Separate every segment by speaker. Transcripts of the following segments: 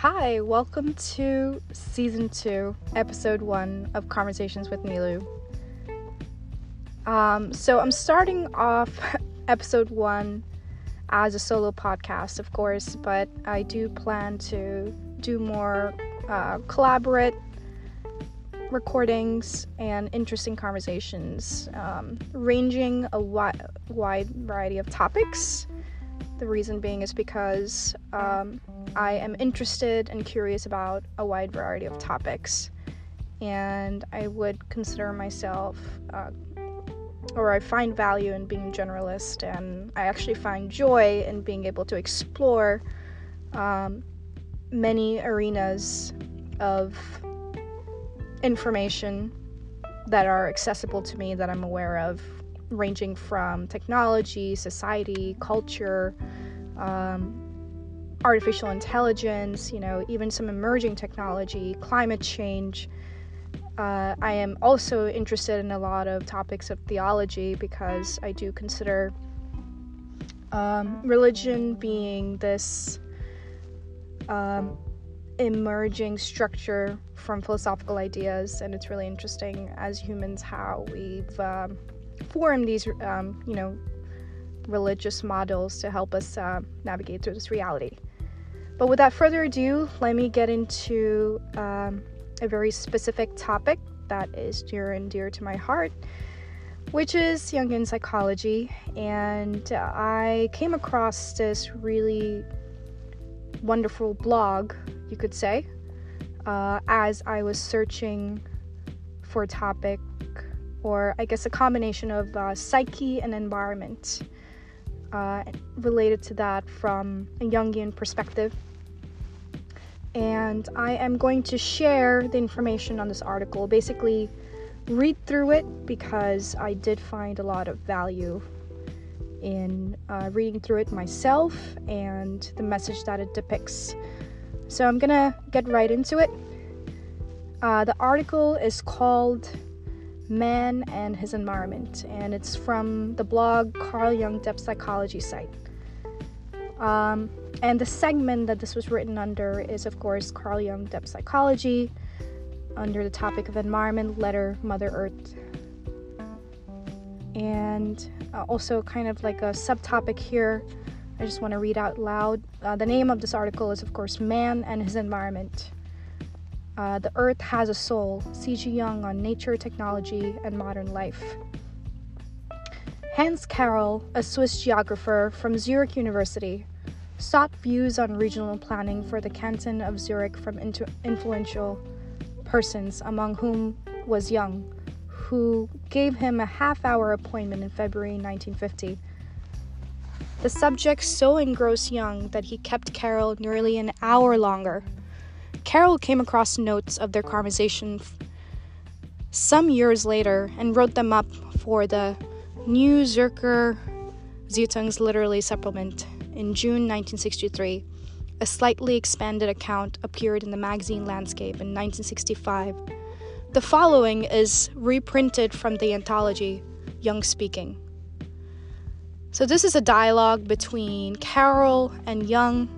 Speaker 1: Hi, welcome to season two, episode one of Conversations with Nilu. Um, so I'm starting off episode one as a solo podcast, of course, but I do plan to do more uh, collaborate recordings and interesting conversations, um, ranging a wi- wide variety of topics. The reason being is because um, I am interested and curious about a wide variety of topics, and I would consider myself, uh, or I find value in being a generalist, and I actually find joy in being able to explore um, many arenas of information that are accessible to me that I'm aware of, ranging from technology, society, culture, um, artificial intelligence, you know, even some emerging technology, climate change. Uh, I am also interested in a lot of topics of theology because I do consider um, religion being this um, emerging structure from philosophical ideas, and it's really interesting as humans how we've um, formed these, um, you know, religious models to help us uh, navigate through this reality. But without further ado, let me get into um, a very specific topic that is dear and dear to my heart, which is Jungian psychology. And uh, I came across this really wonderful blog, you could say, uh, as I was searching for a topic, or I guess a combination of uh, psyche and environment uh, related to that from a Jungian perspective. And I am going to share the information on this article, basically, read through it because I did find a lot of value in uh, reading through it myself and the message that it depicts. So I'm gonna get right into it. Uh, the article is called Man and His Environment, and it's from the blog Carl Jung Depth Psychology site. Um, and the segment that this was written under is, of course, Carl Jung Depth Psychology, under the topic of environment, letter, Mother Earth, and uh, also kind of like a subtopic here. I just want to read out loud. Uh, the name of this article is, of course, Man and His Environment. Uh, the Earth Has a Soul, C.G. Jung on Nature, Technology, and Modern Life. Hans Carol, a Swiss geographer from Zurich University, sought views on regional planning for the canton of Zurich from inter- influential persons, among whom was Jung who gave him a half hour appointment in February 1950. The subject so engrossed Jung that he kept Carol nearly an hour longer. Carol came across notes of their conversation some years later and wrote them up for the New Zürcher Zeitung's literary supplement in June 1963. A slightly expanded account appeared in the magazine Landscape in 1965 the following is reprinted from the anthology Jung Speaking. So, this is a dialogue between Carol and Jung.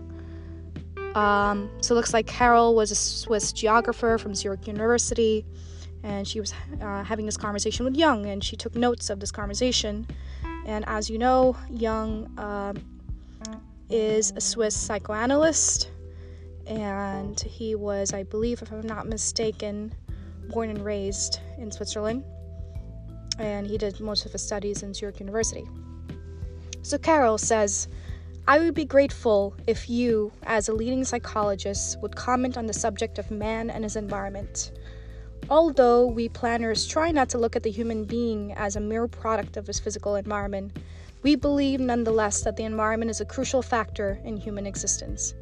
Speaker 1: Um, so, it looks like Carol was a Swiss geographer from Zurich University, and she was uh, having this conversation with Jung, and she took notes of this conversation. And as you know, Jung um, is a Swiss psychoanalyst, and he was, I believe, if I'm not mistaken, born and raised in Switzerland, and he did most of his studies in Zurich University. So Carol says, I would be grateful if you, as a leading psychologist, would comment on the subject of man and his environment. Although we planners try not to look at the human being as a mere product of his physical environment, we believe nonetheless that the environment is a crucial factor in human existence.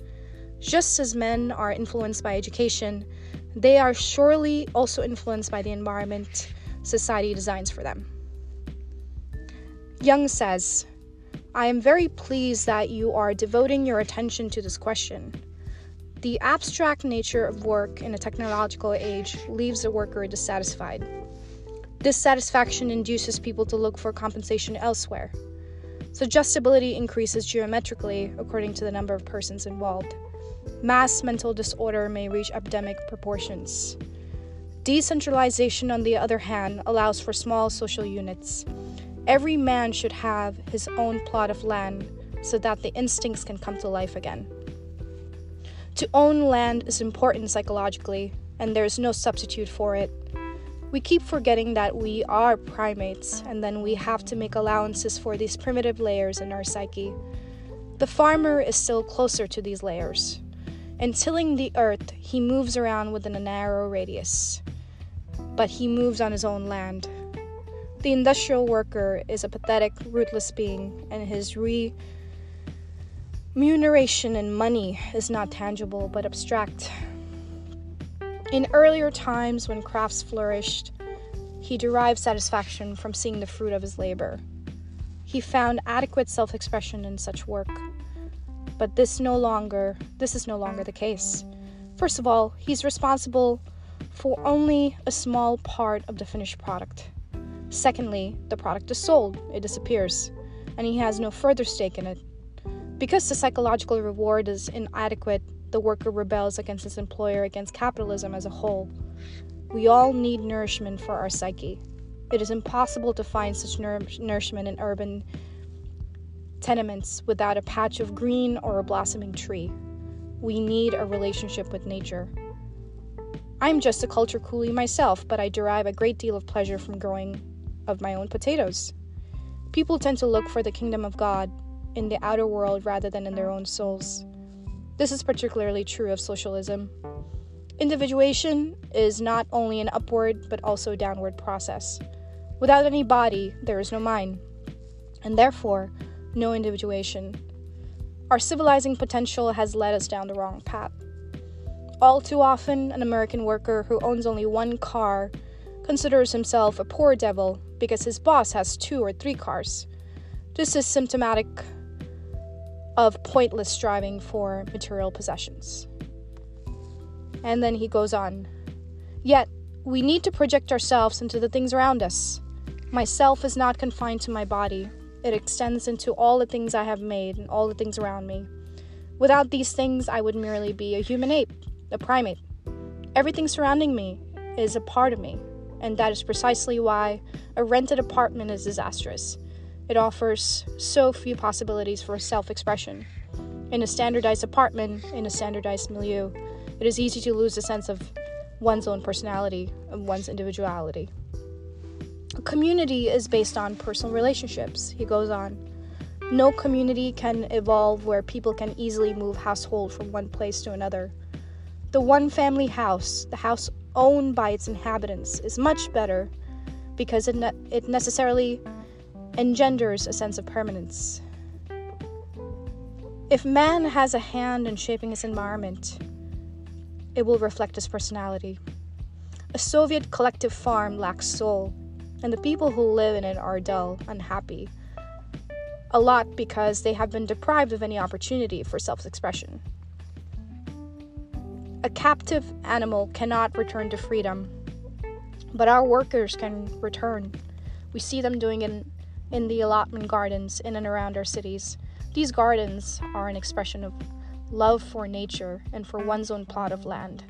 Speaker 1: Just as men are influenced by education, they are surely also influenced by the environment society designs for them. Jung says, I am very pleased that you are devoting your attention to this question. The abstract nature of work in a technological age leaves the worker dissatisfied. Dissatisfaction induces people to look for compensation elsewhere. Suggestibility increases geometrically according to the number of persons involved. mass mental disorder may reach epidemic proportions. Decentralization, on the other hand, allows for small social units. Every man should have his own plot of land so that the instincts can come to life again. To own land is important psychologically, and there is no substitute for it. We keep forgetting that we are primates, and then we have to make allowances for these primitive layers in our psyche. The farmer is still closer to these layers. In tilling the earth, he moves around within a narrow radius, but he moves on his own land. The industrial worker is a pathetic, rootless being, and his remuneration in money is not tangible but abstract. In earlier times, when crafts flourished, he derived satisfaction from seeing the fruit of his labor. He found adequate self expression in such work. But this no longer this is no longer the case. First of all, he's responsible for only a small part of the finished product. Secondly, the product is sold, it disappears, and he has no further stake in it. Because the psychological reward is inadequate, the worker rebels against his employer, against capitalism as a whole. We all need nourishment for our psyche. It is impossible to find such nour- nourishment in urban tenements without a patch of green or a blossoming tree. We need a relationship with nature. I'm just a culture coolie myself, but I derive a great deal of pleasure from growing of my own potatoes. People tend to look for the kingdom of God in the outer world rather than in their own souls. This is particularly true of socialism. Individuation is not only an upward but also a downward process. Without any body, there is no mind, and therefore, no individuation. Our civilizing potential has led us down the wrong path. All too often, an American worker who owns only one car considers himself a poor devil because his boss has two or three cars. This is symptomatic of pointless striving for material possessions. And then he goes on. Yet, we need to project ourselves into the things around us. Myself is not confined to my body, it extends into all the things I have made and all the things around me. Without these things, I would merely be a human ape, a primate. Everything surrounding me is a part of me, and that is precisely why a rented apartment is disastrous. It offers so few possibilities for self expression. In a standardized apartment, in a standardized milieu, it is easy to lose a sense of one's own personality, and one's individuality. A community is based on personal relationships, he goes on. No community can evolve where people can easily move household from one place to another. The one family house, the house owned by its inhabitants, is much better because it, ne- it necessarily engenders a sense of permanence. If man has a hand in shaping his environment, it will reflect his personality. A Soviet collective farm lacks soul, and the people who live in it are dull, unhappy. A lot because they have been deprived of any opportunity for self expression. A captive animal cannot return to freedom, but our workers can return. We see them doing it in the allotment gardens in and around our cities. These gardens are an expression of love for nature and for one's own plot of land.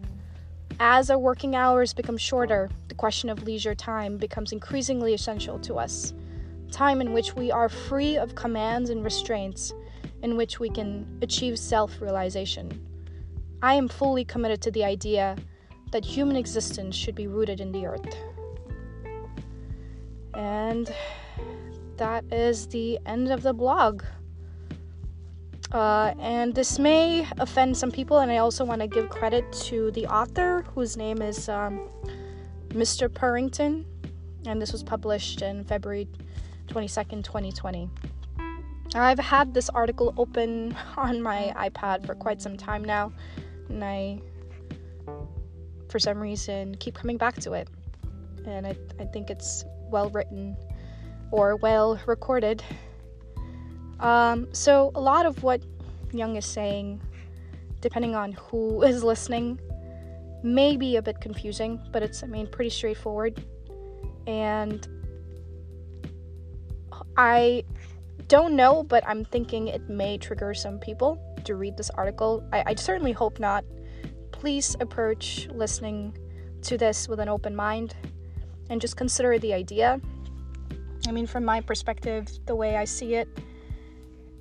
Speaker 1: As our working hours become shorter, the question of leisure time becomes increasingly essential to us. Time in which we are free of commands and restraints, in which we can achieve self realization. I am fully committed to the idea that human existence should be rooted in the earth. And that is the end of the blog. Uh, and this may offend some people, and I also want to give credit to the author, whose name is um, Mr. Purrington, and this was published in February 22nd, 2020. I've had this article open on my iPad for quite some time now, and I, for some reason, keep coming back to it. And I, I think it's well written or well recorded um, so, a lot of what Jung is saying, depending on who is listening, may be a bit confusing, but it's, I mean, pretty straightforward. And I don't know, but I'm thinking it may trigger some people. to read this article. I, I certainly hope not. Please approach listening to this with an open mind and just consider the idea. I mean, from my perspective, the way I see it,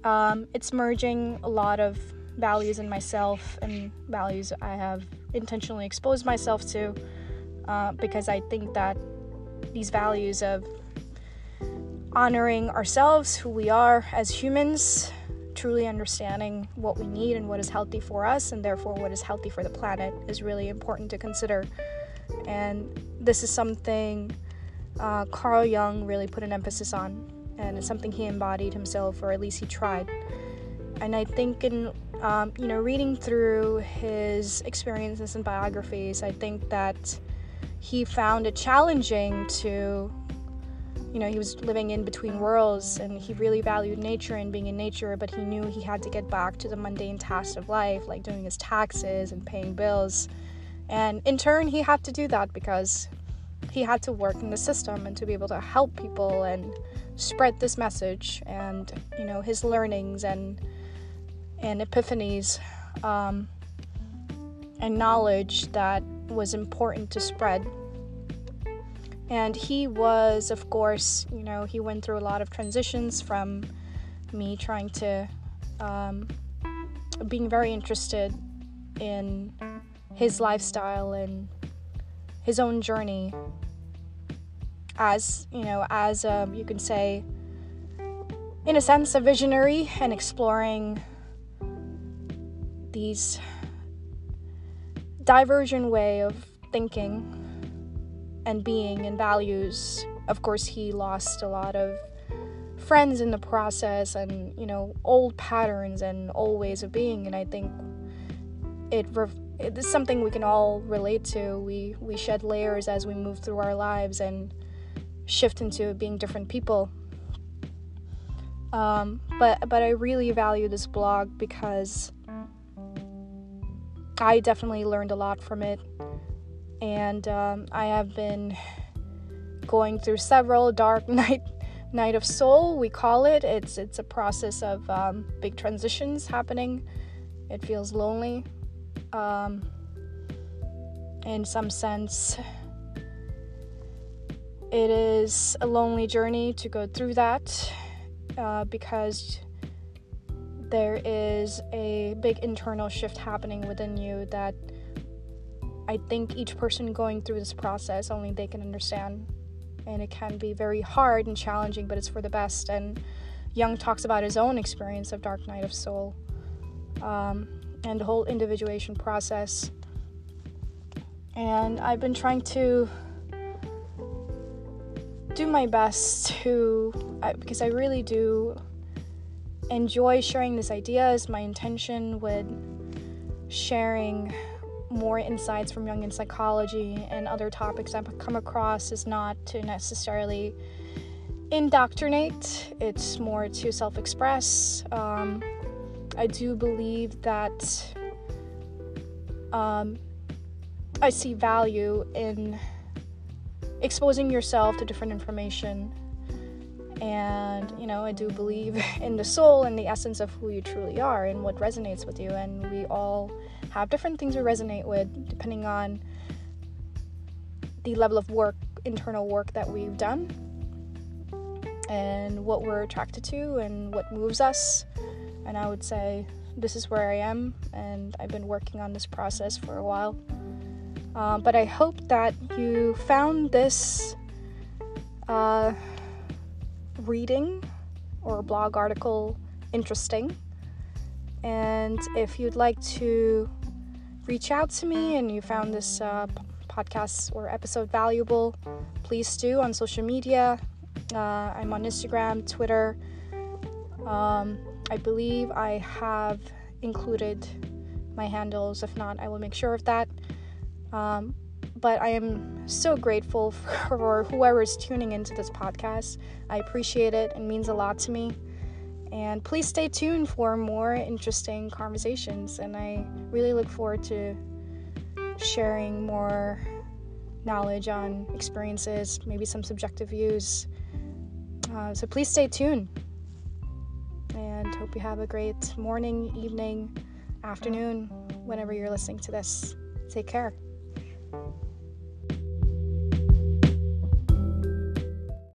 Speaker 1: um, it's merging a lot of values in myself and values I have intentionally exposed myself to uh, because I think that these values of honoring ourselves, who we are as humans, truly understanding what we need and what is healthy for us, and therefore what is healthy for the planet, is really important to consider. And this is something uh, Carl Jung really put an emphasis on, and it's something he embodied himself, or at least he tried. And I think in um, you know reading through his experiences and biographies, I think that he found it challenging to you know he was living in between worlds and he really valued nature and being in nature but he knew he had to get back to the mundane tasks of life like doing his taxes and paying bills and in turn he had to do that because he had to work in the system and to be able to help people and spread this message and you know his learnings and and epiphanies um, and knowledge that was important to spread. And he was of course you know he went through a lot of transitions from me trying to um, being very interested in his lifestyle and his own journey as you know as um, you can say in a sense a visionary and exploring these divergent way of thinking and being and values. Of course he lost a lot of friends in the process and you know old patterns and old ways of being and i think it it is something we can all relate to. We we shed layers as we move through our lives and shift into being different people. Um, but but I really value this blog because I definitely learned a lot from it, and um, I have been going through several dark night night of soul. We call it. It's it's a process of um, big transitions happening. It feels lonely um, in some sense. It is a lonely journey to go through that uh, because there is a big internal shift happening within you that I think each person going through this process only they can understand. And it can be very hard and challenging, but it's for the best. And Jung talks about his own experience of Dark Night of Soul. Um, and the whole individuation process. And I've been trying to do my best to, because I really do enjoy sharing these ideas. My intention with sharing more insights from Jungian psychology and other topics I've come across is not to necessarily indoctrinate, it's more to self express. Um, I do believe that um, I see value in exposing yourself to different information. And, you know, I do believe in the soul and the essence of who you truly are and what resonates with you. And we all have different things we resonate with depending on the level of work, internal work that we've done, and what we're attracted to, and what moves us and I would say this is where I am, and I've been working on this process for a while. Uh, but I hope that you found this uh, reading or blog article interesting. And if you'd like to reach out to me and you found this uh, podcast or episode valuable, please do on social media. Uh, I'm on Instagram, Twitter. Um, I believe I have included my handles. If not, I will make sure of that. Um, but I am so grateful for whoever is tuning into this podcast. I appreciate it. It means a lot to me. And please stay tuned for more interesting conversations. And I really look forward to sharing more knowledge on experiences, maybe some subjective views. Uh, so please stay tuned. And hope you have a great morning, evening, afternoon, whenever you're listening to this. Take care.